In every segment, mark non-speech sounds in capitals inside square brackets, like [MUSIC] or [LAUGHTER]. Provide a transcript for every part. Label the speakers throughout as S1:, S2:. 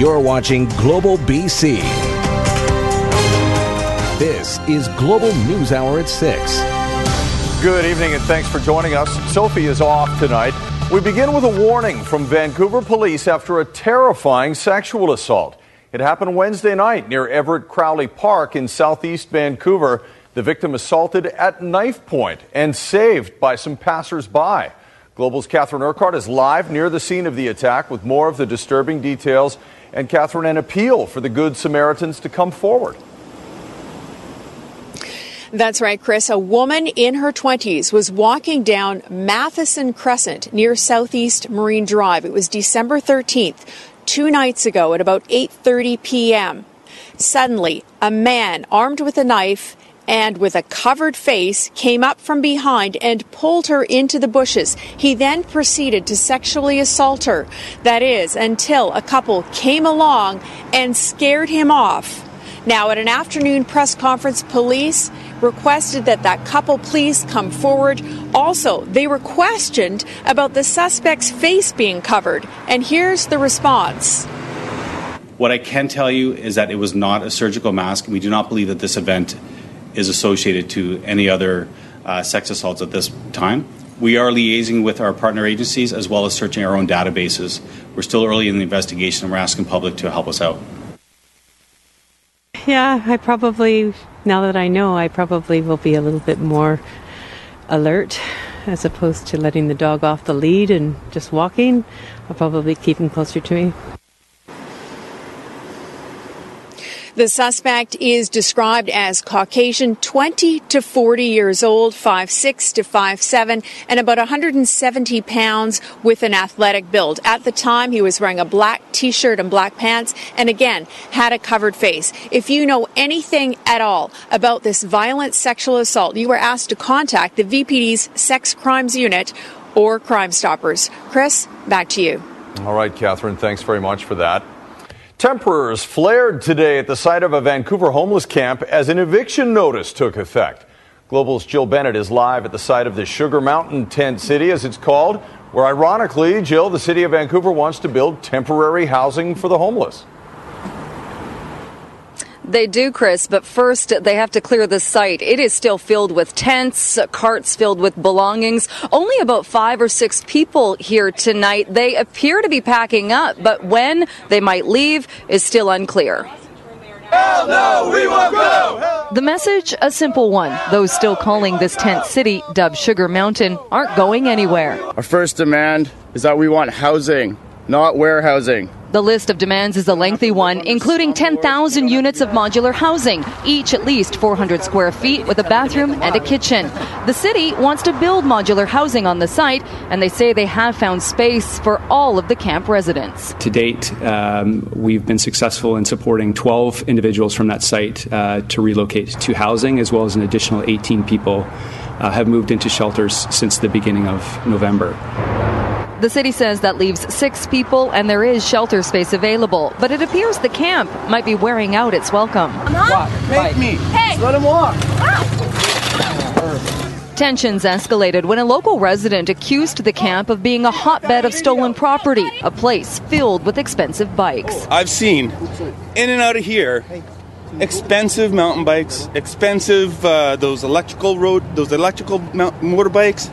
S1: You're watching Global BC. This is Global News Hour at 6.
S2: Good evening and thanks for joining us. Sophie is off tonight. We begin with a warning from Vancouver police after a terrifying sexual assault. It happened Wednesday night near Everett Crowley Park in southeast Vancouver. The victim assaulted at knife point and saved by some passersby. Global's Catherine Urquhart is live near the scene of the attack with more of the disturbing details. And Catherine, an appeal for the Good Samaritans to come forward.
S3: That's right, Chris. A woman in her 20s was walking down Matheson Crescent near Southeast Marine Drive. It was December 13th, two nights ago at about 8:30 p.m. Suddenly, a man armed with a knife and with a covered face came up from behind and pulled her into the bushes. He then proceeded to sexually assault her. That is, until a couple came along and scared him off. Now, at an afternoon press conference, police requested that that couple please come forward. Also, they were questioned about the suspect's face being covered. And here's the response.
S4: What I can tell you is that it was not a surgical mask, we do not believe that this event is associated to any other uh, sex assaults at this time. We are liaising with our partner agencies as well as searching our own databases. We're still early in the investigation and we're asking public to help us out.
S5: Yeah, I probably, now that I know, I probably will be a little bit more alert as opposed to letting the dog off the lead and just walking. I'll probably keep him closer to me.
S3: The suspect is described as Caucasian, 20 to 40 years old, 5'6 to 5'7, and about 170 pounds with an athletic build. At the time, he was wearing a black t shirt and black pants, and again, had a covered face. If you know anything at all about this violent sexual assault, you are asked to contact the VPD's Sex Crimes Unit or Crime Stoppers. Chris, back to you.
S2: All right, Catherine, thanks very much for that. Temperers flared today at the site of a Vancouver homeless camp as an eviction notice took effect. Global's Jill Bennett is live at the site of the Sugar Mountain Tent City, as it's called, where ironically, Jill, the city of Vancouver wants to build temporary housing for the homeless.
S6: They do, Chris, but first they have to clear the site. It is still filled with tents, carts filled with belongings. Only about five or six people here tonight. They appear to be packing up, but when they might leave is still unclear.
S7: Hell no, we won't go!
S6: The message, a simple one. Those still calling this tent city, dubbed Sugar Mountain, aren't going anywhere.
S8: Our first demand is that we want housing, not warehousing.
S6: The list of demands is a lengthy one, including 10,000 units of modular housing, each at least 400 square feet with a bathroom and a kitchen. The city wants to build modular housing on the site, and they say they have found space for all of the camp residents.
S9: To date, um, we've been successful in supporting 12 individuals from that site uh, to relocate to housing, as well as an additional 18 people uh, have moved into shelters since the beginning of November.
S6: The city says that leaves six people and there is shelter space available, but it appears the camp might be wearing out its welcome.
S8: Walk, make me. Hey. Just let him walk.
S6: Tensions escalated when a local resident accused the camp of being a hotbed of stolen property, a place filled with expensive bikes.
S10: I've seen in and out of here expensive mountain bikes, expensive uh, those electrical road, those electrical motorbikes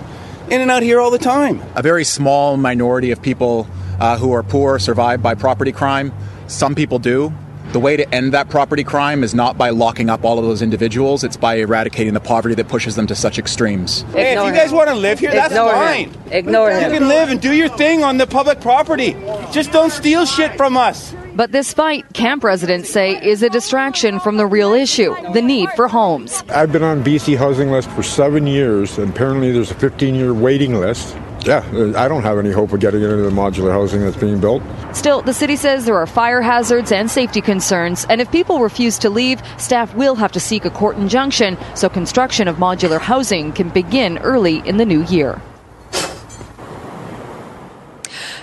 S10: in and out here all the time.
S11: A very small minority of people uh, who are poor survive by property crime. Some people do. The way to end that property crime is not by locking up all of those individuals, it's by eradicating the poverty that pushes them to such extremes.
S10: Hey, if you guys want to live here, that's
S12: Ignore
S10: fine.
S12: Him. Ignore
S10: you
S12: him.
S10: can live and do your thing on the public property. Just don't steal shit from us.
S6: But this fight, camp residents say, is a distraction from the real issue the need for homes.
S13: I've been on BC housing list for seven years, and apparently there's a 15 year waiting list. Yeah, uh, I don't have any hope of getting into the modular housing that's being built.
S6: Still, the city says there are fire hazards and safety concerns, and if people refuse to leave, staff will have to seek a court injunction so construction of modular housing can begin early in the new year.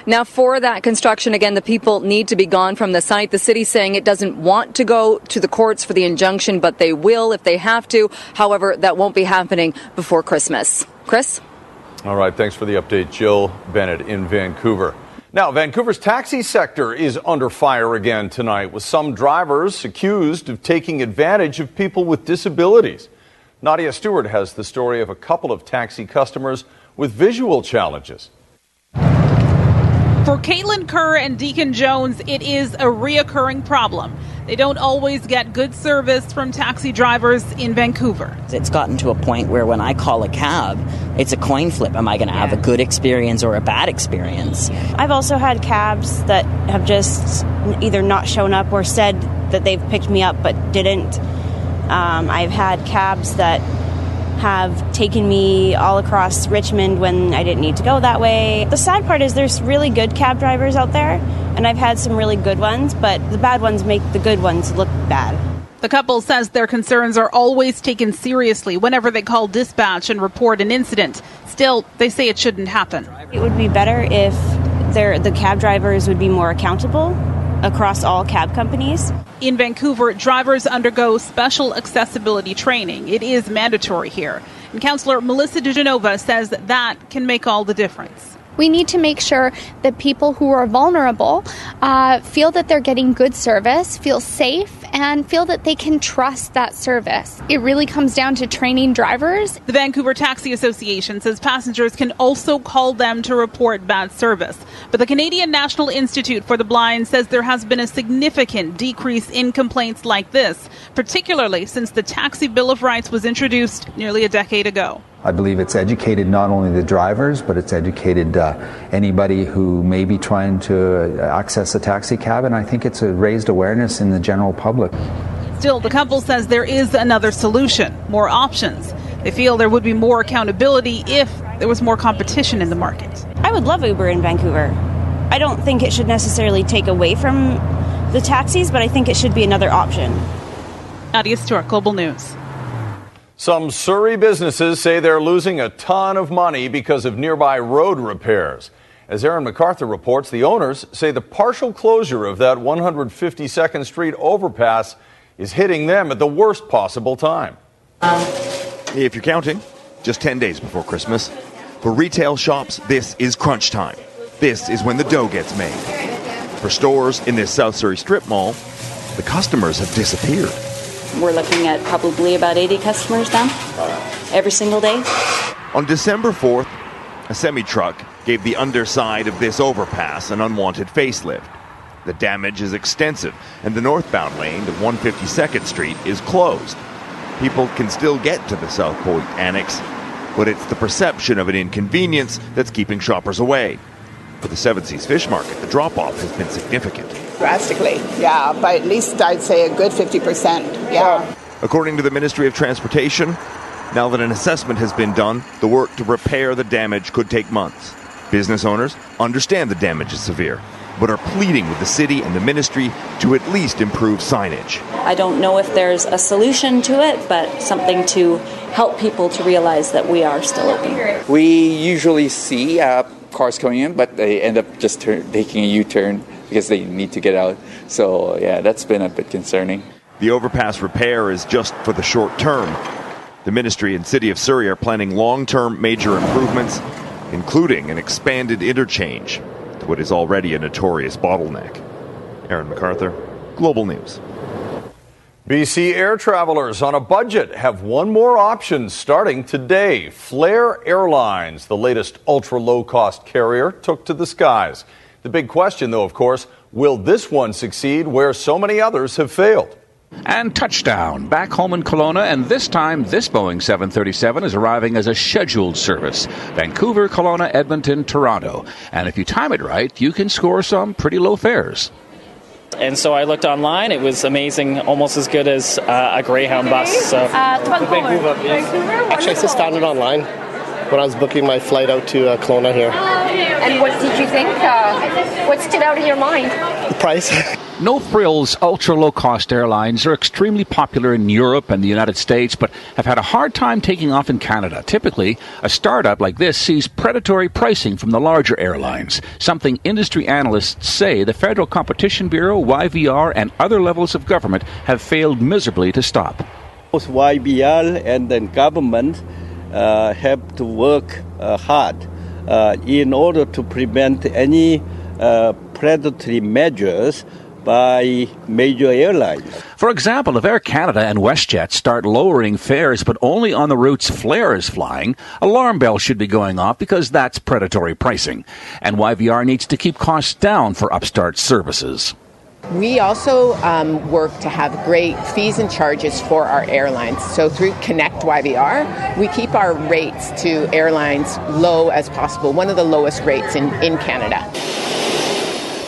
S6: Now, for that construction, again, the people need to be gone from the site. The city saying it doesn't want to go to the courts for the injunction, but they will if they have to. However, that won't be happening before Christmas. Chris?
S2: All right, thanks for the update, Jill Bennett in Vancouver. Now, Vancouver's taxi sector is under fire again tonight, with some drivers accused of taking advantage of people with disabilities. Nadia Stewart has the story of a couple of taxi customers with visual challenges.
S12: For Caitlin Kerr and Deacon Jones, it is a reoccurring problem. They don't always get good service from taxi drivers in Vancouver.
S14: It's gotten to a point where when I call a cab, it's a coin flip. Am I going to have a good experience or a bad experience?
S15: I've also had cabs that have just either not shown up or said that they've picked me up but didn't. Um, I've had cabs that have taken me all across Richmond when I didn't need to go that way. The sad part is there's really good cab drivers out there, and I've had some really good ones, but the bad ones make the good ones look bad.
S12: The couple says their concerns are always taken seriously whenever they call dispatch and report an incident. Still, they say it shouldn't happen.
S15: It would be better if the cab drivers would be more accountable across all cab companies.
S12: In Vancouver, drivers undergo special accessibility training. It is mandatory here. And Councillor Melissa DeGenova says that, that can make all the difference.
S16: We need to make sure that people who are vulnerable uh, feel that they're getting good service, feel safe, and feel that they can trust that service. It really comes down to training drivers.
S12: The Vancouver Taxi Association says passengers can also call them to report bad service. But the Canadian National Institute for the Blind says there has been a significant decrease in complaints like this, particularly since the Taxi Bill of Rights was introduced nearly a decade ago.
S17: I believe it's educated not only the drivers, but it's educated uh, anybody who may be trying to uh, access a taxi cab, and I think it's a raised awareness in the general public.
S12: Still, the couple says there is another solution, more options. They feel there would be more accountability if there was more competition in the market.
S15: I would love Uber in Vancouver. I don't think it should necessarily take away from the taxis, but I think it should be another option.
S12: Nadia Stewart, Global News.
S2: Some Surrey businesses say they're losing a ton of money because of nearby road repairs. As Aaron McArthur reports, the owners say the partial closure of that 152nd Street overpass is hitting them at the worst possible time.
S18: If you're counting, just 10 days before Christmas. For retail shops, this is crunch time. This is when the dough gets made. For stores in this South Surrey strip mall, the customers have disappeared.
S19: We're looking at probably about 80 customers now every single day.
S18: On December 4th, a semi truck gave the underside of this overpass an unwanted facelift. The damage is extensive, and the northbound lane of 152nd Street is closed. People can still get to the South Point Annex, but it's the perception of an inconvenience that's keeping shoppers away. For the Seven Seas Fish Market, the drop off has been significant.
S20: Drastically, yeah, by at least I'd say a good 50%. Yeah.
S18: According to the Ministry of Transportation, now that an assessment has been done, the work to repair the damage could take months. Business owners understand the damage is severe, but are pleading with the city and the ministry to at least improve signage.
S19: I don't know if there's a solution to it, but something to help people to realize that we are still open.
S21: We usually see uh, cars coming in, but they end up just taking a U turn because they need to get out. So, yeah, that's been a bit concerning.
S18: The overpass repair is just for the short term. The ministry and city of Surrey are planning long term major improvements, including an expanded interchange to what is already a notorious bottleneck. Aaron McArthur, Global News.
S2: BC air travelers on a budget have one more option starting today. Flair Airlines, the latest ultra low cost carrier, took to the skies. The big question, though, of course, will this one succeed where so many others have failed?
S22: And touchdown back home in Kelowna, and this time this Boeing 737 is arriving as a scheduled service Vancouver, Kelowna, Edmonton, Toronto. And if you time it right, you can score some pretty low fares.
S23: And so I looked online. It was amazing, almost as good as uh, a Greyhound bus. So
S24: uh, Vancouver. Vancouver. Actually, I just found it online when I was booking my flight out to uh, Kelowna here.
S25: And what did you think? Uh, what stood out in your mind?
S24: The price. [LAUGHS]
S22: No frills ultra low cost airlines are extremely popular in Europe and the United States, but have had a hard time taking off in Canada. Typically, a startup like this sees predatory pricing from the larger airlines, something industry analysts say the Federal Competition Bureau, YVR, and other levels of government have failed miserably to stop.
S26: Both YVR and the government have to work uh, hard uh, in order to prevent any uh, predatory measures by major airlines.
S22: For example, if Air Canada and WestJet start lowering fares but only on the routes Flair is flying, alarm bells should be going off because that's predatory pricing. And YVR needs to keep costs down for upstart services.
S27: We also um, work to have great fees and charges for our airlines. So through Connect YVR, we keep our rates to airlines low as possible, one of the lowest rates in, in Canada.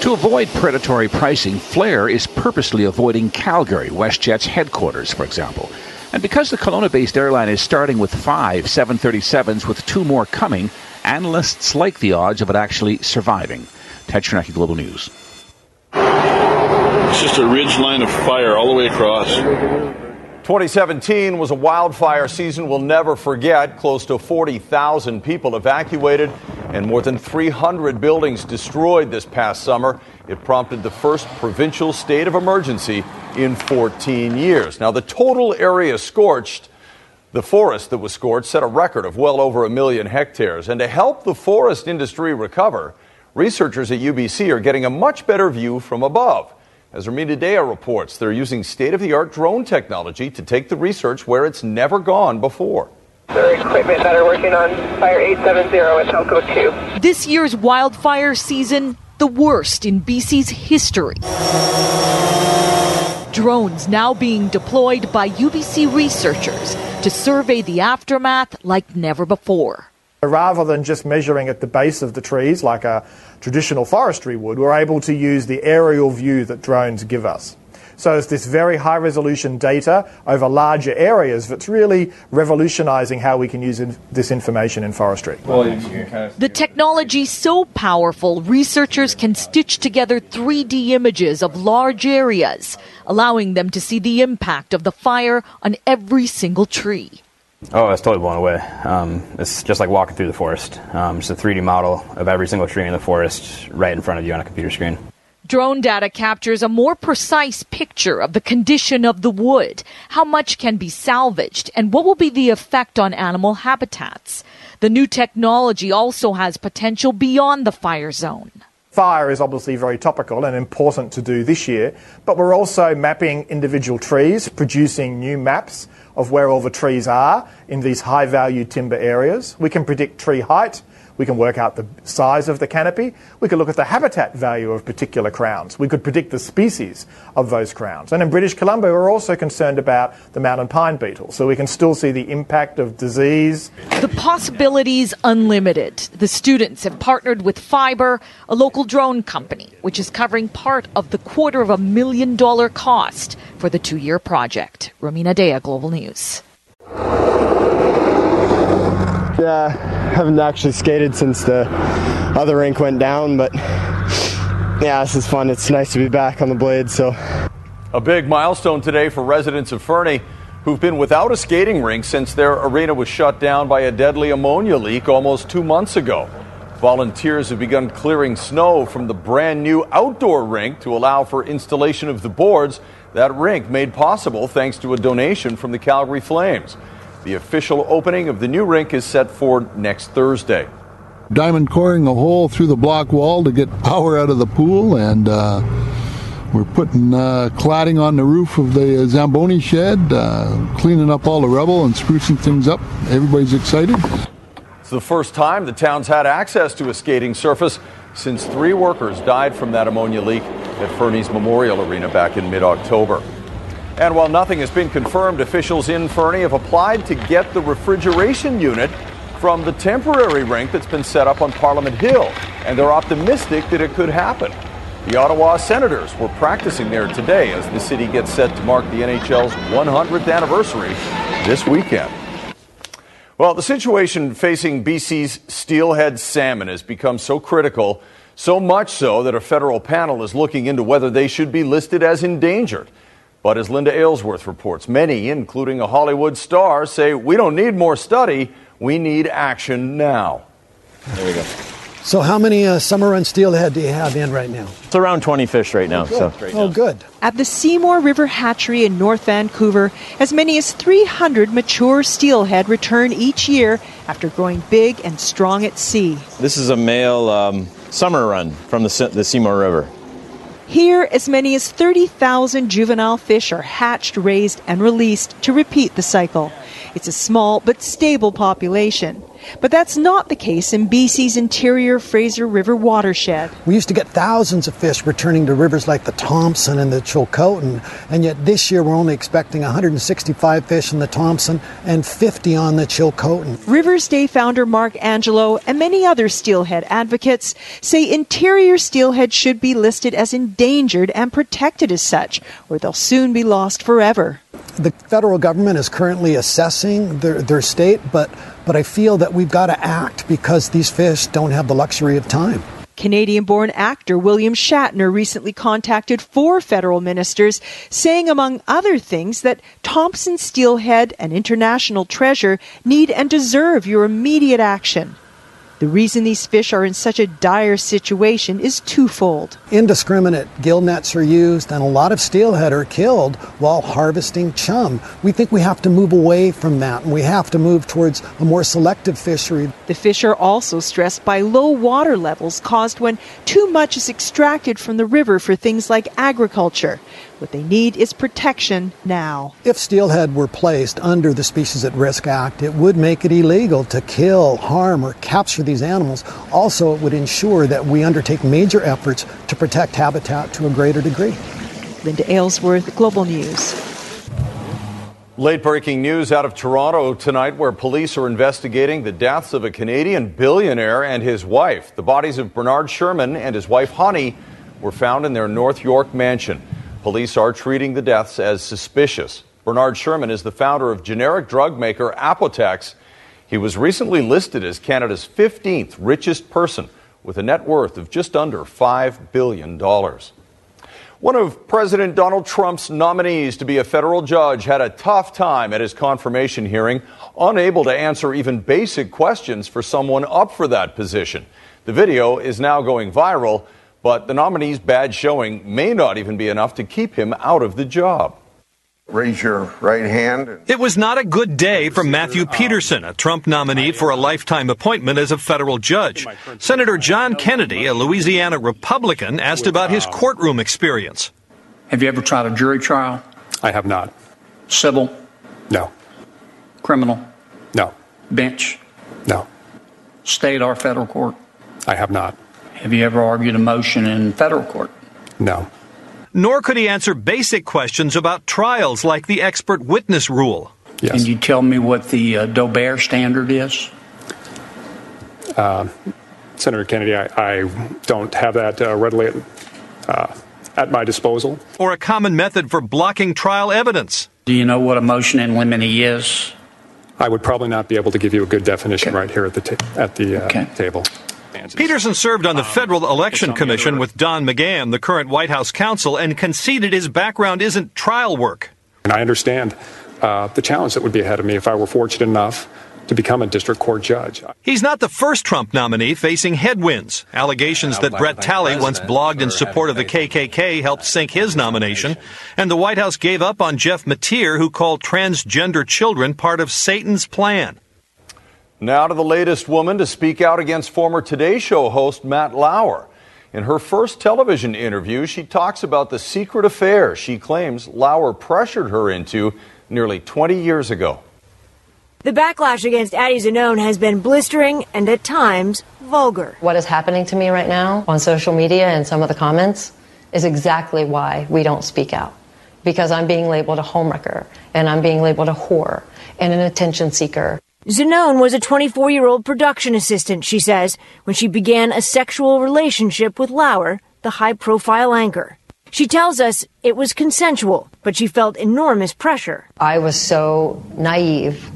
S22: To avoid predatory pricing, Flair is purposely avoiding Calgary, WestJet's headquarters, for example. And because the Kelowna based airline is starting with five 737s with two more coming, analysts like the odds of it actually surviving. Ted Global News.
S28: It's just a ridge line of fire all the way across.
S2: 2017 was a wildfire season we'll never forget. Close to 40,000 people evacuated and more than 300 buildings destroyed this past summer. It prompted the first provincial state of emergency in 14 years. Now, the total area scorched, the forest that was scorched, set a record of well over a million hectares. And to help the forest industry recover, researchers at UBC are getting a much better view from above. As Romina Dea reports, they're using state of the art drone technology to take the research where it's never gone before.
S29: The equipment that are working on Fire 870 at Telco
S30: 2. This year's wildfire season, the worst in BC's history. Drones now being deployed by UBC researchers to survey the aftermath like never before.
S31: Rather than just measuring at the base of the trees like a traditional forestry would, we're able to use the aerial view that drones give us. So it's this very high resolution data over larger areas that's really revolutionizing how we can use in this information in forestry.
S30: The technology is so powerful, researchers can stitch together 3D images of large areas, allowing them to see the impact of the fire on every single tree.
S32: Oh, I was totally blown away. Um, it's just like walking through the forest. Um, just a 3D model of every single tree in the forest right in front of you on a computer screen.
S30: Drone data captures a more precise picture of the condition of the wood, how much can be salvaged, and what will be the effect on animal habitats. The new technology also has potential beyond the fire zone.
S31: Fire is obviously very topical and important to do this year, but we're also mapping individual trees, producing new maps of where all the trees are in these high value timber areas. We can predict tree height. We can work out the size of the canopy. We could look at the habitat value of particular crowns. We could predict the species of those crowns. And in British Columbia, we're also concerned about the mountain pine beetle, so we can still see the impact of disease.
S30: The possibilities unlimited. The students have partnered with Fiber, a local drone company, which is covering part of the quarter of a million dollar cost for the two year project. Romina Dea, Global News.
S33: Yeah, haven't actually skated since the other rink went down, but yeah, this is fun. It's nice to be back on the blade. So,
S2: a big milestone today for residents of Fernie who've been without a skating rink since their arena was shut down by a deadly ammonia leak almost two months ago. Volunteers have begun clearing snow from the brand new outdoor rink to allow for installation of the boards. That rink made possible thanks to a donation from the Calgary Flames. The official opening of the new rink is set for next Thursday.
S34: Diamond coring a hole through the block wall to get power out of the pool, and uh, we're putting uh, cladding on the roof of the Zamboni shed, uh, cleaning up all the rubble and sprucing things up. Everybody's excited.
S2: It's the first time the town's had access to a skating surface since three workers died from that ammonia leak at Fernie's Memorial Arena back in mid October. And while nothing has been confirmed, officials in Fernie have applied to get the refrigeration unit from the temporary rink that's been set up on Parliament Hill, and they're optimistic that it could happen. The Ottawa Senators were practicing there today as the city gets set to mark the NHL's 100th anniversary this weekend. Well, the situation facing BC's steelhead salmon has become so critical, so much so that a federal panel is looking into whether they should be listed as endangered. But as Linda Aylesworth reports, many, including a Hollywood star, say we don't need more study, we need action now.
S35: There we go. So, how many uh, summer run steelhead do you have in right now?
S32: It's around 20 fish right now.
S35: Oh,
S32: so.
S35: oh good.
S36: At the Seymour River Hatchery in North Vancouver, as many as 300 mature steelhead return each year after growing big and strong at sea.
S32: This is a male um,
S37: summer run from the, the Seymour River.
S36: Here, as many as 30,000 juvenile fish are hatched, raised, and released to repeat the cycle. It's a small but stable population. But that's not the case in BC's interior Fraser River watershed.
S35: We used to get thousands of fish returning to rivers like the Thompson and the Chilcotin, and yet this year we're only expecting 165 fish in the Thompson and 50 on the Chilcotin.
S36: Rivers Day founder Mark Angelo and many other steelhead advocates say interior steelhead should be listed as endangered and protected as such, or they'll soon be lost forever.
S35: The federal government is currently assessing their, their state, but, but I feel that we've got to act because these fish don't have the luxury of time.
S36: Canadian born actor William Shatner recently contacted four federal ministers, saying, among other things, that Thompson steelhead, an international treasure, need and deserve your immediate action. The reason these fish are in such a dire situation is twofold.
S35: Indiscriminate gill nets are used, and a lot of steelhead are killed while harvesting chum. We think we have to move away from that, and we have to move towards a more selective fishery.
S36: The fish are also stressed by low water levels caused when too much is extracted from the river for things like agriculture. What they need is protection now.
S35: If steelhead were placed under the Species at Risk Act, it would make it illegal to kill, harm, or capture these animals. Also, it would ensure that we undertake major efforts to protect habitat to a greater degree.
S36: Linda Aylesworth, Global News.
S2: Late breaking news out of Toronto tonight, where police are investigating the deaths of a Canadian billionaire and his wife. The bodies of Bernard Sherman and his wife, Honey, were found in their North York mansion. Police are treating the deaths as suspicious. Bernard Sherman is the founder of generic drug maker Apotex. He was recently listed as Canada's 15th richest person with a net worth of just under $5 billion. One of President Donald Trump's nominees to be a federal judge had a tough time at his confirmation hearing, unable to answer even basic questions for someone up for that position. The video is now going viral but the nominee's bad showing may not even be enough to keep him out of the job.
S38: Raise your right hand.
S39: It was not a good day for Matthew Peterson, a Trump nominee for a lifetime appointment as a federal judge. Senator John Kennedy, a Louisiana Republican, asked about his courtroom experience.
S40: Have you ever tried a jury trial?
S41: I have not.
S40: Civil?
S41: No.
S40: Criminal?
S41: No.
S40: Bench?
S41: No.
S40: State or federal court?
S41: I have not.
S40: Have you ever argued a motion in federal court?
S41: No.
S39: Nor could he answer basic questions about trials like the expert witness rule.
S41: Yes.
S40: Can you tell me what the uh, Daubert standard is?
S41: Uh, Senator Kennedy, I, I, don't have that uh, readily uh, at my disposal.
S39: Or a common method for blocking trial evidence.
S40: Do you know what a motion in limine is?
S41: I would probably not be able to give you a good definition okay. right here at the ta- at the uh, okay. table.
S39: Peterson served on the Federal Election Commission with Don McGahn, the current White House counsel, and conceded his background isn't trial work.
S41: And I understand uh, the challenge that would be ahead of me if I were fortunate enough to become a district court judge.
S39: He's not the first Trump nominee facing headwinds. Allegations that Brett Talley once blogged in support of the KKK helped sink his nomination. And the White House gave up on Jeff Mateer, who called transgender children part of Satan's plan.
S2: Now to the latest woman to speak out against former Today Show host Matt Lauer. In her first television interview, she talks about the secret affair she claims Lauer pressured her into nearly 20 years ago.
S42: The backlash against Addie Zinone has been blistering and at times vulgar.
S43: What is happening to me right now on social media and some of the comments is exactly why we don't speak out. Because I'm being labeled a homewrecker and I'm being labeled a whore and an attention seeker.
S42: Zinone was a 24 year old production assistant, she says, when she began a sexual relationship with Lauer, the high profile anchor. She tells us it was consensual, but she felt enormous pressure.
S43: I was so naive,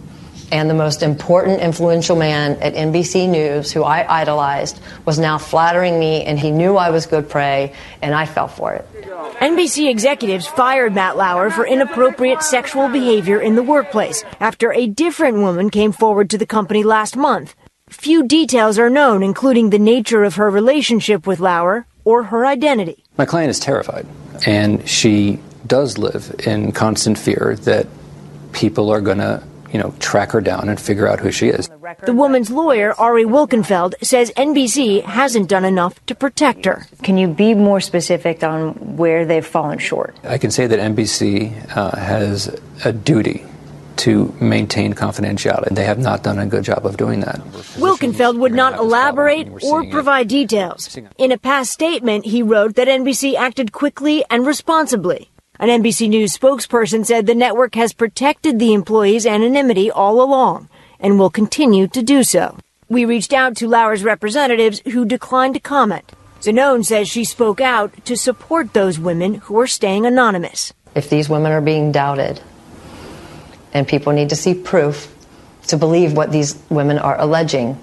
S43: and the most important, influential man at NBC News, who I idolized, was now flattering me, and he knew I was good prey, and I fell for it.
S42: NBC executives fired Matt Lauer for inappropriate sexual behavior in the workplace after a different woman came forward to the company last month. Few details are known, including the nature of her relationship with Lauer or her identity.
S44: My client is terrified, and she does live in constant fear that people are going to, you know, track her down and figure out who she is.
S42: The woman's lawyer, Ari Wilkenfeld, says NBC hasn't done enough to protect her.
S45: Can you be more specific on where they've fallen short?
S44: I can say that NBC uh, has a duty to maintain confidentiality. They have not done a good job of doing that.
S42: Wilkenfeld would not elaborate or provide details. In a past statement, he wrote that NBC acted quickly and responsibly. An NBC News spokesperson said the network has protected the employee's anonymity all along and will continue to do so. We reached out to Lauer's representatives who declined to comment. Zinone says she spoke out to support those women who are staying anonymous.
S43: If these women are being doubted, and people need to see proof to believe what these women are alleging,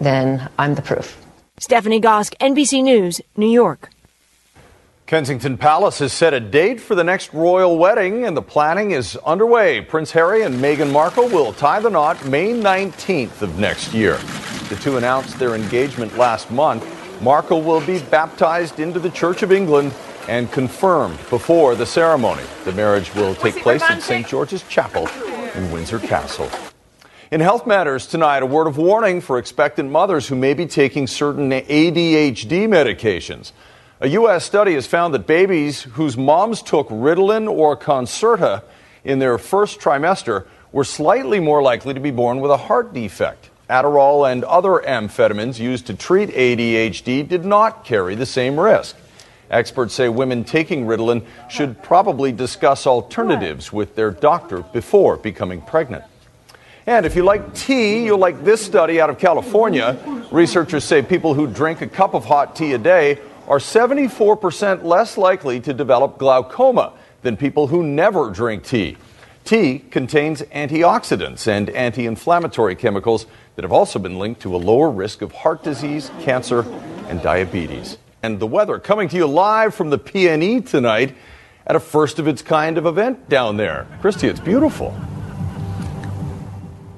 S43: then I'm the proof.
S42: Stephanie Gosk, NBC News, New York.
S2: Kensington Palace has set a date for the next royal wedding, and the planning is underway. Prince Harry and Meghan Markle will tie the knot May 19th of next year. The two announced their engagement last month. Markle will be baptized into the Church of England and confirmed before the ceremony. The marriage will take place at St. George's Chapel in Windsor Castle. In health matters tonight, a word of warning for expectant mothers who may be taking certain ADHD medications. A U.S. study has found that babies whose moms took Ritalin or Concerta in their first trimester were slightly more likely to be born with a heart defect. Adderall and other amphetamines used to treat ADHD did not carry the same risk. Experts say women taking Ritalin should probably discuss alternatives with their doctor before becoming pregnant. And if you like tea, you'll like this study out of California. Researchers say people who drink a cup of hot tea a day are 74% less likely to develop glaucoma than people who never drink tea. Tea contains antioxidants and anti inflammatory chemicals that have also been linked to a lower risk of heart disease, cancer, and diabetes. And the weather coming to you live from the PNE tonight at a first of its kind of event down there. Christy, it's beautiful.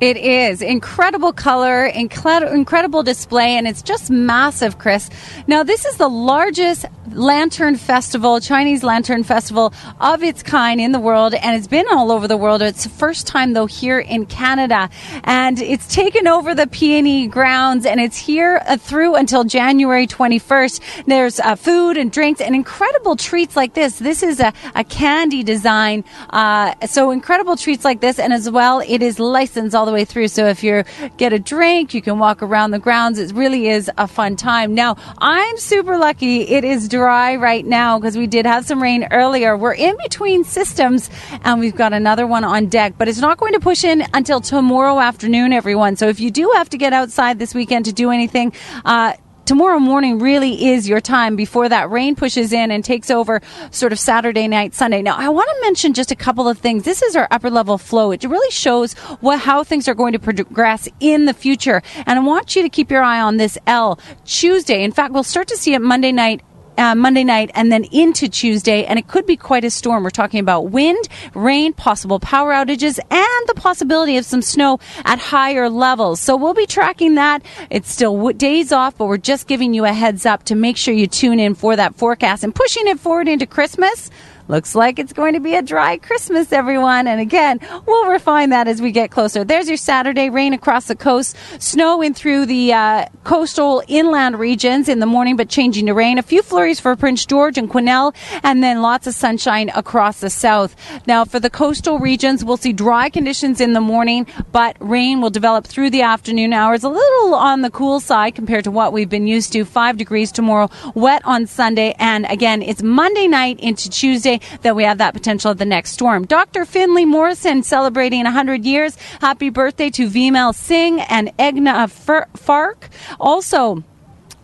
S46: It is incredible color, incredible display, and it's just massive, Chris. Now, this is the largest lantern festival, Chinese lantern festival of its kind in the world, and it's been all over the world. It's the first time, though, here in Canada, and it's taken over the PNE grounds, and it's here uh, through until January 21st. There's uh, food and drinks and incredible treats like this. This is a, a candy design, uh, so incredible treats like this, and as well, it is licensed all the the way through. So if you get a drink, you can walk around the grounds. It really is a fun time. Now, I'm super lucky. It is dry right now because we did have some rain earlier. We're in between systems and we've got another one on deck, but it's not going to push in until tomorrow afternoon, everyone. So if you do have to get outside this weekend to do anything, uh, tomorrow morning really is your time before that rain pushes in and takes over sort of Saturday night, Sunday. Now, I want to mention just a couple of things. This is our upper level flow. It really shows what, how things are going to progress in the future. And I want you to keep your eye on this L Tuesday. In fact, we'll start to see it Monday night uh, Monday night and then into Tuesday, and it could be quite a storm. We're talking about wind, rain, possible power outages, and the possibility of some snow at higher levels. So we'll be tracking that. It's still days off, but we're just giving you a heads up to make sure you tune in for that forecast and pushing it forward into Christmas. Looks like it's going to be a dry Christmas, everyone. And again, we'll refine that as we get closer. There's your Saturday rain across the coast, snow in through the uh, coastal inland regions in the morning, but changing to rain. A few flurries for Prince George and Quesnel, and then lots of sunshine across the south. Now, for the coastal regions, we'll see dry conditions in the morning, but rain will develop through the afternoon hours, a little on the cool side compared to what we've been used to. Five degrees tomorrow, wet on Sunday, and again, it's Monday night into Tuesday that we have that potential of the next storm. Dr. Finley Morrison celebrating 100 years. Happy birthday to Vimal Singh and Egna Fark. Also,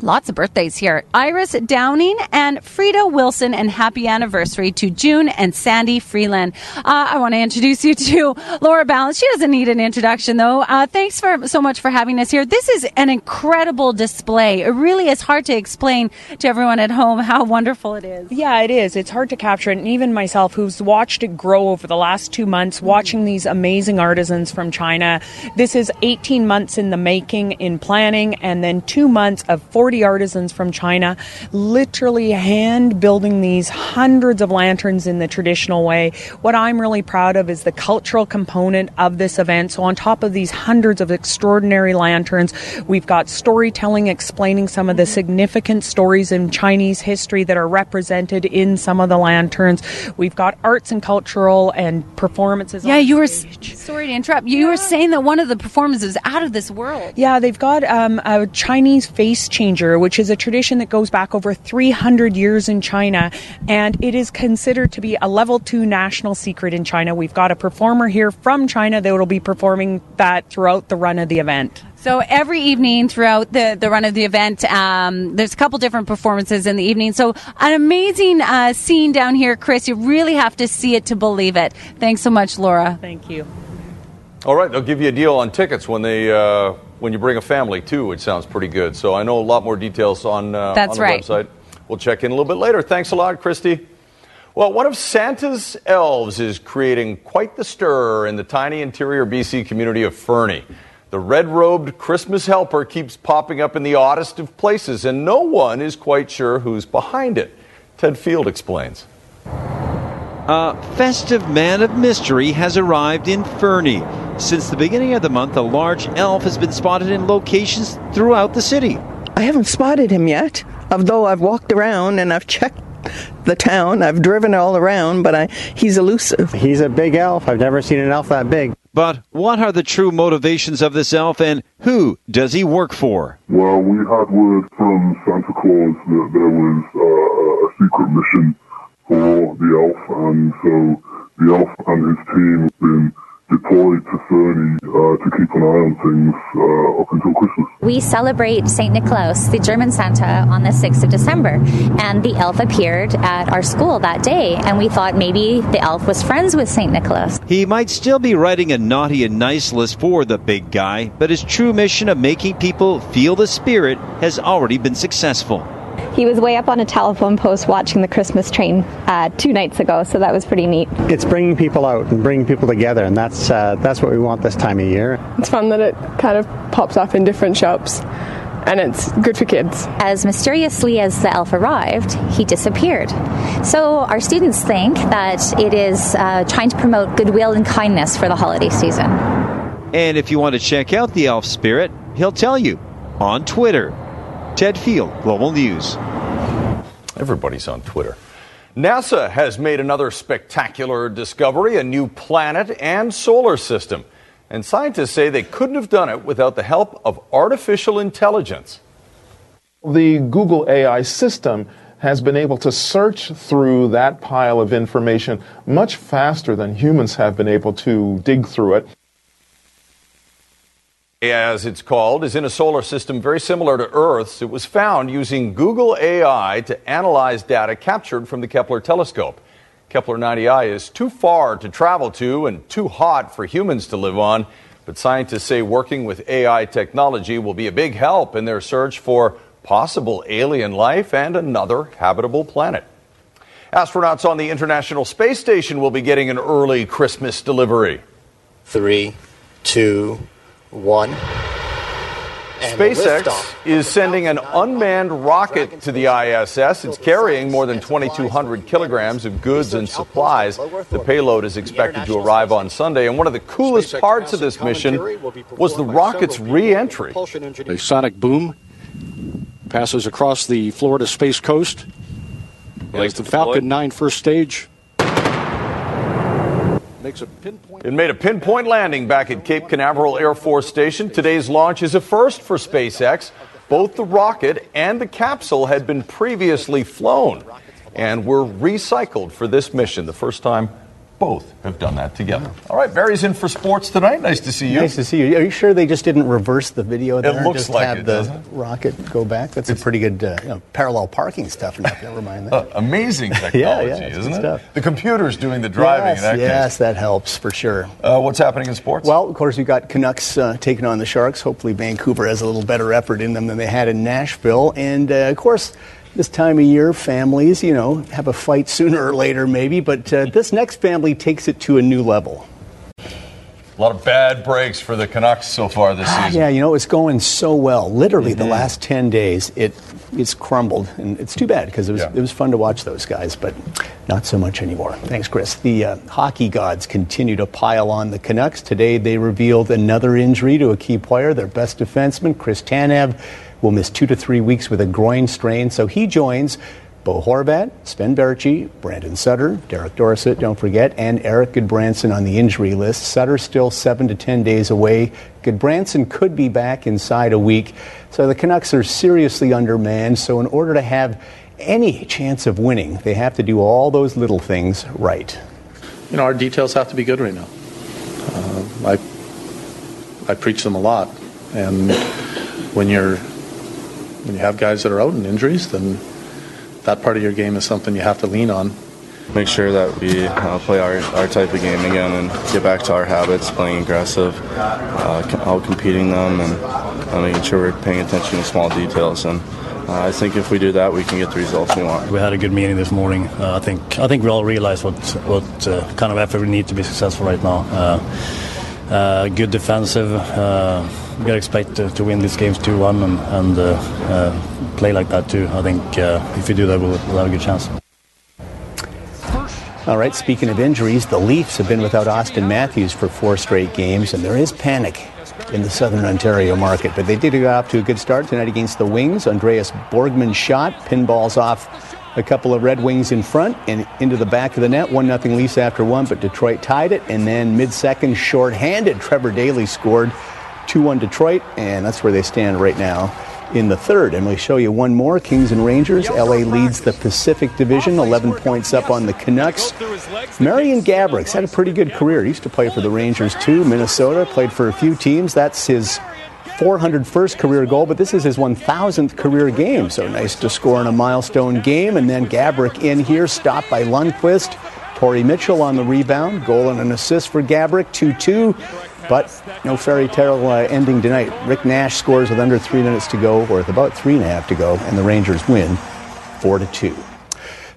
S46: Lots of birthdays here. Iris Downing and Frida Wilson, and happy anniversary to June and Sandy Freeland. Uh, I want to introduce you to [LAUGHS] Laura Ballance. She doesn't need an introduction, though. Uh, thanks for so much for having us here. This is an incredible display. It really is hard to explain to everyone at home how wonderful it is.
S47: Yeah, it is. It's hard to capture it, and even myself, who's watched it grow over the last two months, watching these amazing artisans from China. This is 18 months in the making, in planning, and then two months of 40 40 artisans from China, literally hand building these hundreds of lanterns in the traditional way. What I'm really proud of is the cultural component of this event. So, on top of these hundreds of extraordinary lanterns, we've got storytelling explaining some of the significant stories in Chinese history that are represented in some of the lanterns. We've got arts and cultural and performances.
S46: Yeah, you were. Sorry to interrupt. You were saying that one of the performances is out of this world.
S47: Yeah, they've got um, a Chinese face changer, which is a tradition that goes back over 300 years in China, and it is considered to be a level two national secret in China. We've got a performer here from China that will be performing that throughout the run of the event.
S46: So every evening throughout the, the run of the event, um, there's a couple different performances in the evening. So an amazing uh, scene down here, Chris. You really have to see it to believe it. Thanks so much, Laura.
S47: Thank you.
S2: All right, they'll give you a deal on tickets when they uh, when you bring a family too, which sounds pretty good. So I know a lot more details on, uh,
S46: That's
S2: on the
S46: right.
S2: website. We'll check in a little bit later. Thanks a lot, Christy. Well, one of Santa's elves is creating quite the stir in the tiny interior BC community of Fernie. The red robed Christmas helper keeps popping up in the oddest of places, and no one is quite sure who's behind it. Ted Field explains.
S48: A festive man of mystery has arrived in Fernie. Since the beginning of the month, a large elf has been spotted in locations throughout the city.
S49: I haven't spotted him yet, although I've walked around and I've checked the town. I've driven all around, but I, he's elusive.
S50: He's a big elf. I've never seen an elf that big.
S48: But what are the true motivations of this elf and who does he work for?
S51: Well, we had word from Santa Claus that there was uh, a secret mission for the elf, and so the elf and his team have been deployed to Fernie uh, to keep an eye on things uh, up until Christmas.
S52: We celebrate St. Nicholas, the German Santa, on the 6th of December. And the elf appeared at our school that day, and we thought maybe the elf was friends with St. Nicholas.
S48: He might still be writing a naughty and nice list for the big guy, but his true mission of making people feel the spirit has already been successful.
S52: He was way up on a telephone post watching the Christmas train uh, two nights ago, so that was pretty neat.
S50: It's bringing people out and bringing people together, and that's uh, that's what we want this time of year.
S53: It's fun that it kind of pops up in different shops and it's good for kids.
S52: As mysteriously as the elf arrived, he disappeared. So our students think that it is uh, trying to promote goodwill and kindness for the holiday season.
S48: And if you want to check out the elf spirit, he'll tell you on Twitter. Ted Field, Global News.
S2: Everybody's on Twitter. NASA has made another spectacular discovery a new planet and solar system. And scientists say they couldn't have done it without the help of artificial intelligence.
S54: The Google AI system has been able to search through that pile of information much faster than humans have been able to dig through it.
S2: As it's called, is in a solar system very similar to Earth's. It was found using Google AI to analyze data captured from the Kepler telescope. Kepler 90i is too far to travel to and too hot for humans to live on, but scientists say working with AI technology will be a big help in their search for possible alien life and another habitable planet. Astronauts on the International Space Station will be getting an early Christmas delivery.
S55: Three, two, one.
S2: SpaceX is sending an unmanned rocket to the ISS. It's carrying more than 2,200 kilograms of goods and supplies. The payload is expected to arrive on Sunday. And one of the coolest parts of this mission was the rocket's re entry.
S56: A sonic boom passes across the Florida Space Coast as the Falcon 9 first stage makes a pinpoint.
S2: It made a pinpoint landing back at Cape Canaveral Air Force Station. Today's launch is a first for SpaceX. Both the rocket and the capsule had been previously flown and were recycled for this mission, the first time both have done that together. All right, Barry's in for sports tonight. Nice to see you.
S57: Nice to see you. Are you sure they just didn't reverse the video there? and
S2: looks
S57: just
S2: like
S57: have
S2: it,
S57: the rocket go back. That's a pretty good uh, you know, parallel parking stuff. [LAUGHS] Never mind that.
S2: Uh, amazing technology, [LAUGHS]
S57: yeah, yeah,
S2: isn't it?
S57: stuff.
S2: The computer's doing the driving
S57: yes,
S2: in that
S57: yes, that helps for sure.
S2: Uh, what's happening in sports?
S57: Well, of course, we've got Canucks uh, taking on the Sharks. Hopefully, Vancouver has a little better effort in them than they had in Nashville. And uh, of course, this time of year, families, you know, have a fight sooner or later, maybe. But uh, [LAUGHS] this next family takes it to a new level.
S2: A lot of bad breaks for the Canucks so far this season.
S57: Yeah, you know, it's going so well. Literally, the last 10 days, it it's crumbled. And it's too bad because it was,
S2: Yeah.
S57: it was fun to watch those guys, but not so much anymore. Thanks, Chris. The uh, hockey gods continue to pile on the Canucks. Today, they revealed another injury to a key player, their best defenseman, Chris Tanev, will miss two to three weeks with a groin strain. So he joins Bo Horvat, Sven Baertschi, Brandon Sutter, Derek Dorsett, don't forget, and Erik Gudbranson on the injury list. Sutter still seven to ten days away. Gudbranson could be back inside a week. So the Canucks are seriously undermanned. So in order to have any chance of winning, they have to do all those little things right.
S58: you know, our details have to be good right now. Uh, I I preach them a lot, and when you're when you have guys that are out in injuries, then that part of your game is something you have to lean on.
S59: Make sure that we uh, play our, our type of game again and get back to our habits, playing aggressive, uh, out competing them, and uh, making sure we're paying attention to small details. And uh, I think if we do that, we can get the results we want.
S60: We had a good meeting this morning. Uh, I think I think we all realize what what uh, kind of effort we need to be successful right now. Uh, uh, good defensive. We got to expect to, to win these games two one and, and uh, uh, play like that too. I think uh, if we do that, we'll, we'll have a good chance.
S57: All right, speaking of injuries, the Leafs have been without Auston Matthews for four straight games, and there is panic in the Southern Ontario market. But they did get off to a good start tonight against the Wings. Andreas Borgman shot, pinballs off a couple of Red Wings in front and into the back of the net. 1 0 Leafs after one, but Detroit tied it. And then mid second, short-handed, Trevor Daley scored 2 1 Detroit, and that's where they stand right now in the third. And we'll show you one more Kings and Rangers. LA leads the Pacific Division, 11 points up on the Canucks. Marian Gaborik's had a pretty good career. He used to play for the Rangers too. Minnesota played for a few teams. That's his 401st career goal, but this is his 1000th career game. So nice to score in a milestone game. And then Gaborik in here, stopped by Lundqvist. Torrey Mitchell on the rebound. Goal and an assist for Gaborik, 2 2. But no fairy tale uh, ending tonight. Rick Nash scores with under three minutes to go, or with about three and a half to go, and the Rangers win 4 to 2.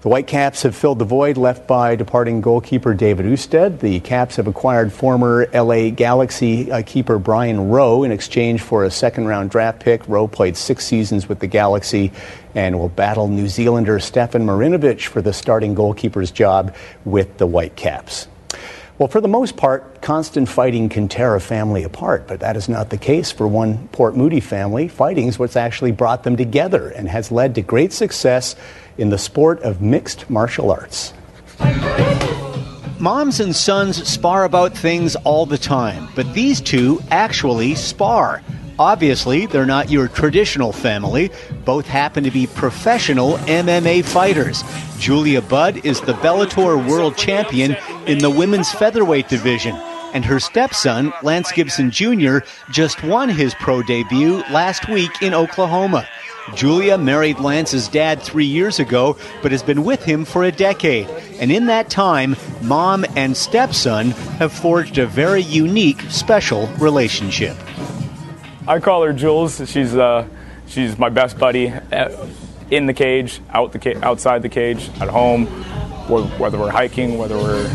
S57: The Whitecaps have filled the void left by departing goalkeeper David Ousted. The Caps have acquired former LA Galaxy uh, keeper Brian Rowe in exchange for a second round draft pick. Rowe played six seasons with the Galaxy and will battle New Zealander Stefan Marinovic for the starting goalkeeper's job with the Whitecaps. Well, for the most part, constant fighting can tear a family apart, but that is not the case for one Port Moody family. Fighting is what's actually brought them together and has led to great success in the sport of mixed martial arts.
S61: Moms and sons spar about things all the time, but these two actually spar. Obviously, they're not your traditional family. Both happen to be professional MMA fighters. Julia Budd is the Bellator World Champion in the women's featherweight division, and her stepson, Lance Gibson Jr., just won his pro debut last week in Oklahoma. Julia married Lance's dad three years ago, but has been with him for a decade. And in that time, mom and stepson have forged a very unique, special relationship.
S62: I call her Jules. She's uh, she's my best buddy uh, in the cage, out the ca- outside the cage, at home, whether we're hiking, whether we're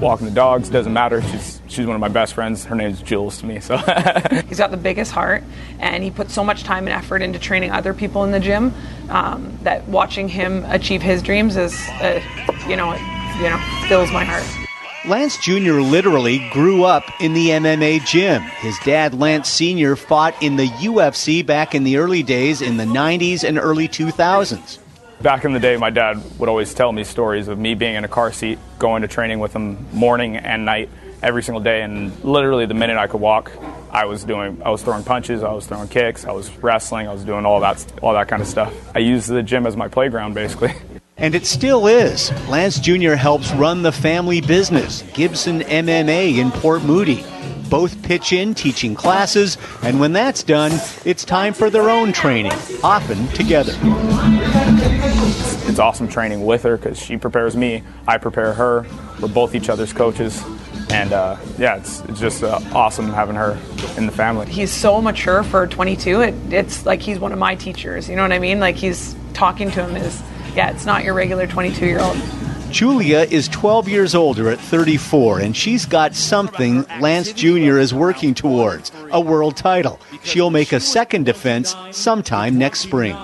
S62: walking the dogs, doesn't matter. She's she's one of my best friends. Her name's Jules to me. So [LAUGHS]
S63: He's got the biggest heart, and he puts so much time and effort into training other people in the gym um, that watching him achieve his dreams is, uh, you know, you know, fills my heart.
S61: Lance Jr. literally grew up in the MMA gym. His dad, Lance Sr., fought in the UFC back in the early days in the 90s and early 2000s.
S62: back in the day, my dad would always tell me stories of me being in a car seat, going to training with him morning and night, every single day. And literally, the minute I could walk, I was doing, I was throwing punches, I was throwing kicks, I was wrestling, I was doing all that, all that kind of stuff. I used the gym as my playground, basically. [LAUGHS]
S61: And it still is. Lance Jr. helps run the family business, Gibson MMA in Port Moody. Both pitch in teaching classes, and when that's done, it's time for their own training, often together.
S62: It's awesome training with her because she prepares me, I prepare her. We're both each other's coaches. And uh, yeah, it's, it's just uh, awesome having her in the family.
S63: He's so mature for 22. It, it's like he's one of my teachers. You know what I mean? Like he's talking to him is, yeah, it's not your regular 22 year old.
S61: Julia is 12 years older at 34, and she's got something Lance Jr. is working towards a world title. She'll make a second defense sometime next spring.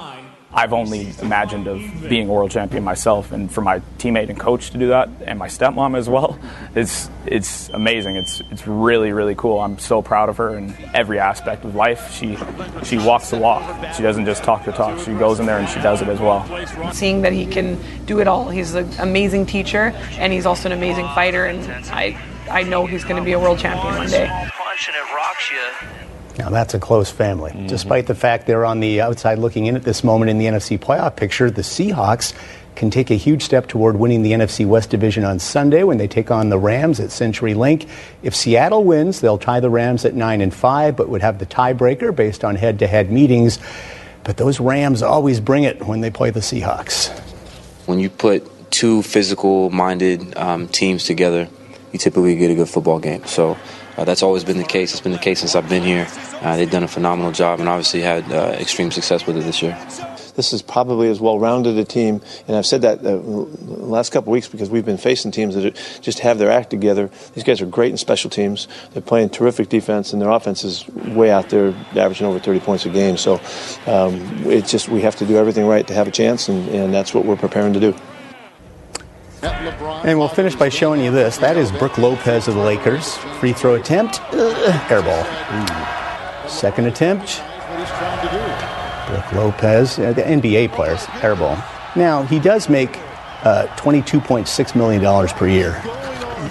S62: I've only imagined of being a world champion myself, and for my teammate and coach to do that, and my stepmom as well, [LAUGHS] it's it's amazing. It's it's really really cool. I'm so proud of her in every aspect of life. She she walks the walk. She doesn't just talk the talk. She goes in there and she does it as well.
S63: Seeing that he can do it all, he's an amazing teacher, and he's also an amazing fighter, and I I know he's going to be a world champion one day.
S64: Punch and it rocks you.
S57: Now, that's a close family. Despite the fact they're on the outside looking in at this moment in the NFC playoff picture, the Seahawks can take a huge step toward winning the NFC West Division on Sunday when they take on the Rams at CenturyLink. If Seattle wins, they'll tie the Rams at 9 and 5, but would have the tiebreaker based on head to head meetings. But those Rams always bring it when they play the Seahawks.
S65: When you put two physical minded um, teams together, you typically get a good football game. So uh, that's always been the case. It's been the case since I've been here. Uh, they've done a phenomenal job and obviously had uh, extreme success with it this year.
S66: This is probably as well rounded a team, and I've said that uh, the last couple weeks because we've been facing teams that just have their act together. These guys are great in special teams. They're playing terrific defense, and their offense is way out there, averaging over 30 points a game. So um, it's just we have to do everything right to have a chance, and, and that's what we're preparing to do.
S57: And we'll finish by showing you this. That is Brook Lopez of the Lakers. Free throw attempt, uh, air ball. Second attempt, Brook Lopez, uh, the NBA players, air ball. Now, he does make uh, $22.6 million per year.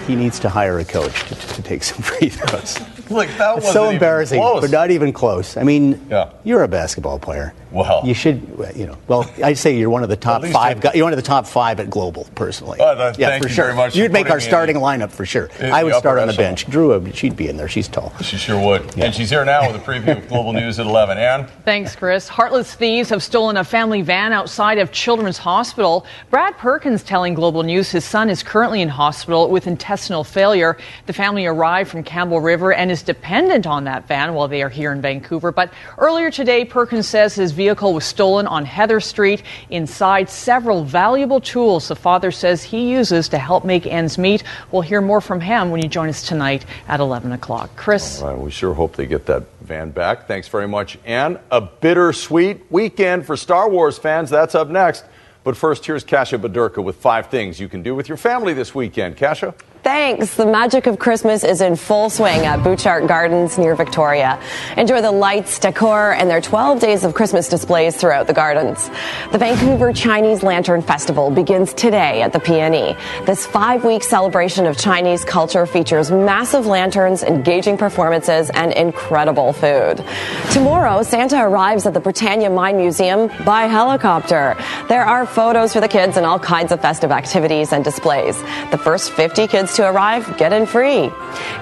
S57: He needs to hire a coach to, to take some [LAUGHS] free throws.
S2: Look, that wasn't
S57: so embarrassing, but not even close. I mean,
S2: Yeah.
S57: you're a basketball player.
S2: Well.
S57: you should, you know. Well, I'd say you're one of the [LAUGHS] top five.
S2: I-
S57: guys. You're one of the top five at global, personally.
S2: Oh, th-
S57: yeah,
S2: thank
S57: for
S2: you
S57: sure.
S2: very much for
S57: You'd make our
S2: putting in
S57: starting lineup for sure. I would start on the
S2: echelon.
S57: bench. Drew, she'd be in there. She's tall.
S2: She sure would. And she's here now with a preview of Global [LAUGHS] News at 11. Ann?
S67: Thanks, Chris. Heartless thieves have stolen a family van outside of Children's Hospital. Brad Perkins telling Global News his son is currently in hospital with intestinal failure. The family arrived from Campbell River and is dependent on that van while they are here in Vancouver. But earlier today, Perkins says his vehicle was stolen on Heather Street. Inside, several valuable tools the father says he uses to help make ends meet. We'll hear more from him when you join us tonight at 11 o'clock. Chris.
S2: We sure hope they get that van back. Thanks very much, Ann. A bittersweet weekend for Star Wars fans. That's up next. But first, here's Kasha Badurka with five things you can do with your family this weekend. Kasha?
S68: Thanks. The magic of Christmas is in full swing at Butchart Gardens near Victoria. Enjoy the lights, decor, and their 12 days of Christmas displays throughout the gardens. The Vancouver Chinese Lantern Festival begins today at the PNE. This five-week celebration of Chinese culture features massive lanterns, engaging performances, and incredible food. Tomorrow, Santa arrives at the Britannia Mine Museum by helicopter. There are photos for the kids and all kinds of festive activities and displays. The first 50 kids to arrive get in free.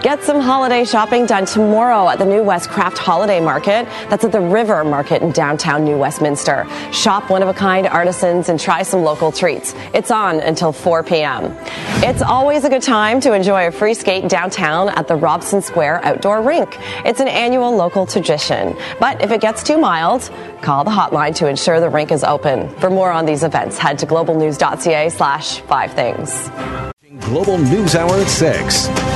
S68: Get some holiday shopping done tomorrow at the New West Craft Holiday Market. That's at the River Market in downtown New Westminster. Shop one of a kind artisans and try some local treats. It's on until 4 p.m. It's always a good time to enjoy a free skate downtown at the Robson Square Outdoor Rink. It's an annual local tradition. But if it gets too mild, call the hotline to ensure the rink is open. For more on these events, head to globalnews.ca slash five things.
S69: Global News Hour at 6.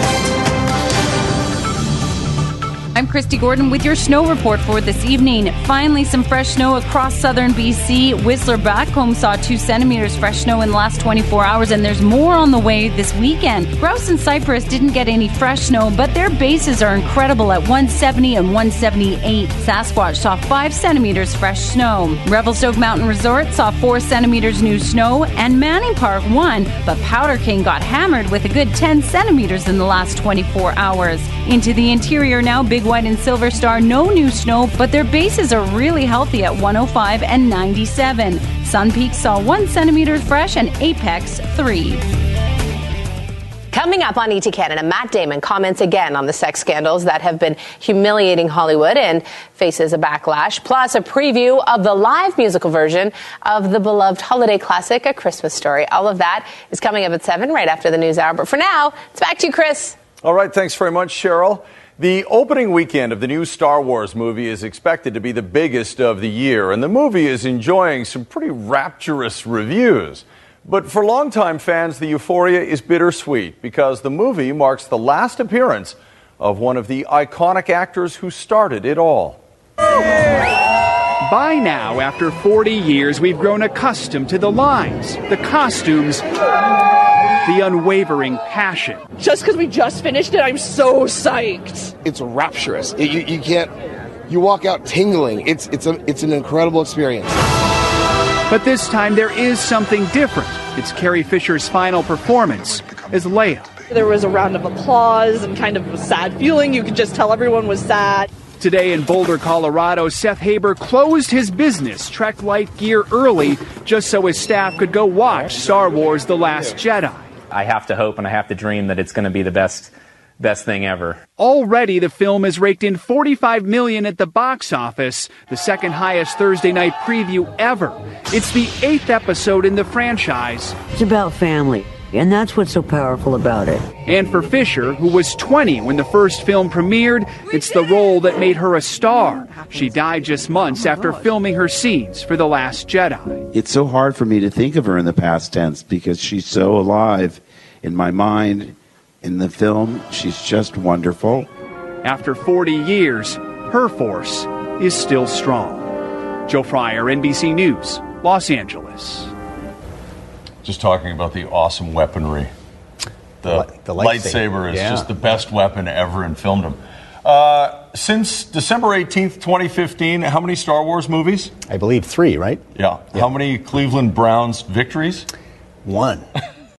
S46: I'm Christy Gordon with your snow report for this evening. Finally, some fresh snow across southern BC. Whistler Blackcomb saw two centimeters fresh snow in the last 24 hours, and there's more on the way this weekend. Grouse and Cypress didn't get any fresh snow, but their bases are incredible at 170 and 178. Sasquatch saw five centimeters fresh snow. Revelstoke Mountain Resort saw four centimeters new snow, and Manning Park one, but Powder King got hammered with a good 10 centimeters in the last 24 hours. Into the interior now, Big White and Silver Star, no new snow, but their bases are really healthy at 105 and 97. Sun Peak saw one centimeter fresh and Apex three.
S70: Coming up on ET Canada, Matt Damon comments again on the sex scandals that have been humiliating Hollywood and faces a backlash, plus a preview of the live musical version of the beloved holiday classic, A Christmas Story. All of that is coming up at 7 right after the news hour. But for now, it's back to you, Chris.
S2: All right, thanks very much, Cheryl. The opening weekend of the new Star Wars movie is expected to be the biggest of the year, and the movie is enjoying some pretty rapturous reviews. But for longtime fans, the euphoria is bittersweet because the movie marks the last appearance of one of the iconic actors who started it all.
S71: By now, after 40 years, we've grown accustomed to the lines, the costumes, the unwavering passion.
S72: Just because we just finished it, I'm so psyched.
S73: It's rapturous. It- you, you can't. You walk out tingling. It's it's a it's an incredible experience.
S71: But this time there is something different. It's Carrie Fisher's final performance as Leia.
S72: There was a round of applause and kind of a sad feeling. You could just tell everyone was sad.
S71: Today in Boulder, Colorado, Seth Haber closed his business, Trek Light Gear, early just so his staff could go watch Star Wars The Last Jedi.
S74: I have to hope and I have to dream that it's going to be the best best thing ever.
S71: Already, the film has raked in 45 million at the box office, the second highest Thursday night preview ever. It's the eighth episode in the franchise.
S75: It's about family, and that's what's so powerful about it.
S71: And for Fisher, who was 20 when the first film premiered, it's the role that made her a star. She died just months after filming her scenes for The Last Jedi.
S76: It's so hard for me to think of her in the past tense because she's so alive in my mind. In the film, she's just wonderful.
S71: After 40 years, her force is still strong. Joe Fryer, NBC News, Los Angeles.
S2: Just talking about the awesome weaponry. The,
S57: the
S2: lightsaber,
S57: lightsaber,
S2: is
S57: yeah.
S2: just the best weapon ever in filmdom. Uh, since December 18th, 2015, how many Star Wars movies?
S57: I believe three, right?
S2: Yeah. How many Cleveland Browns victories?
S57: One. [LAUGHS]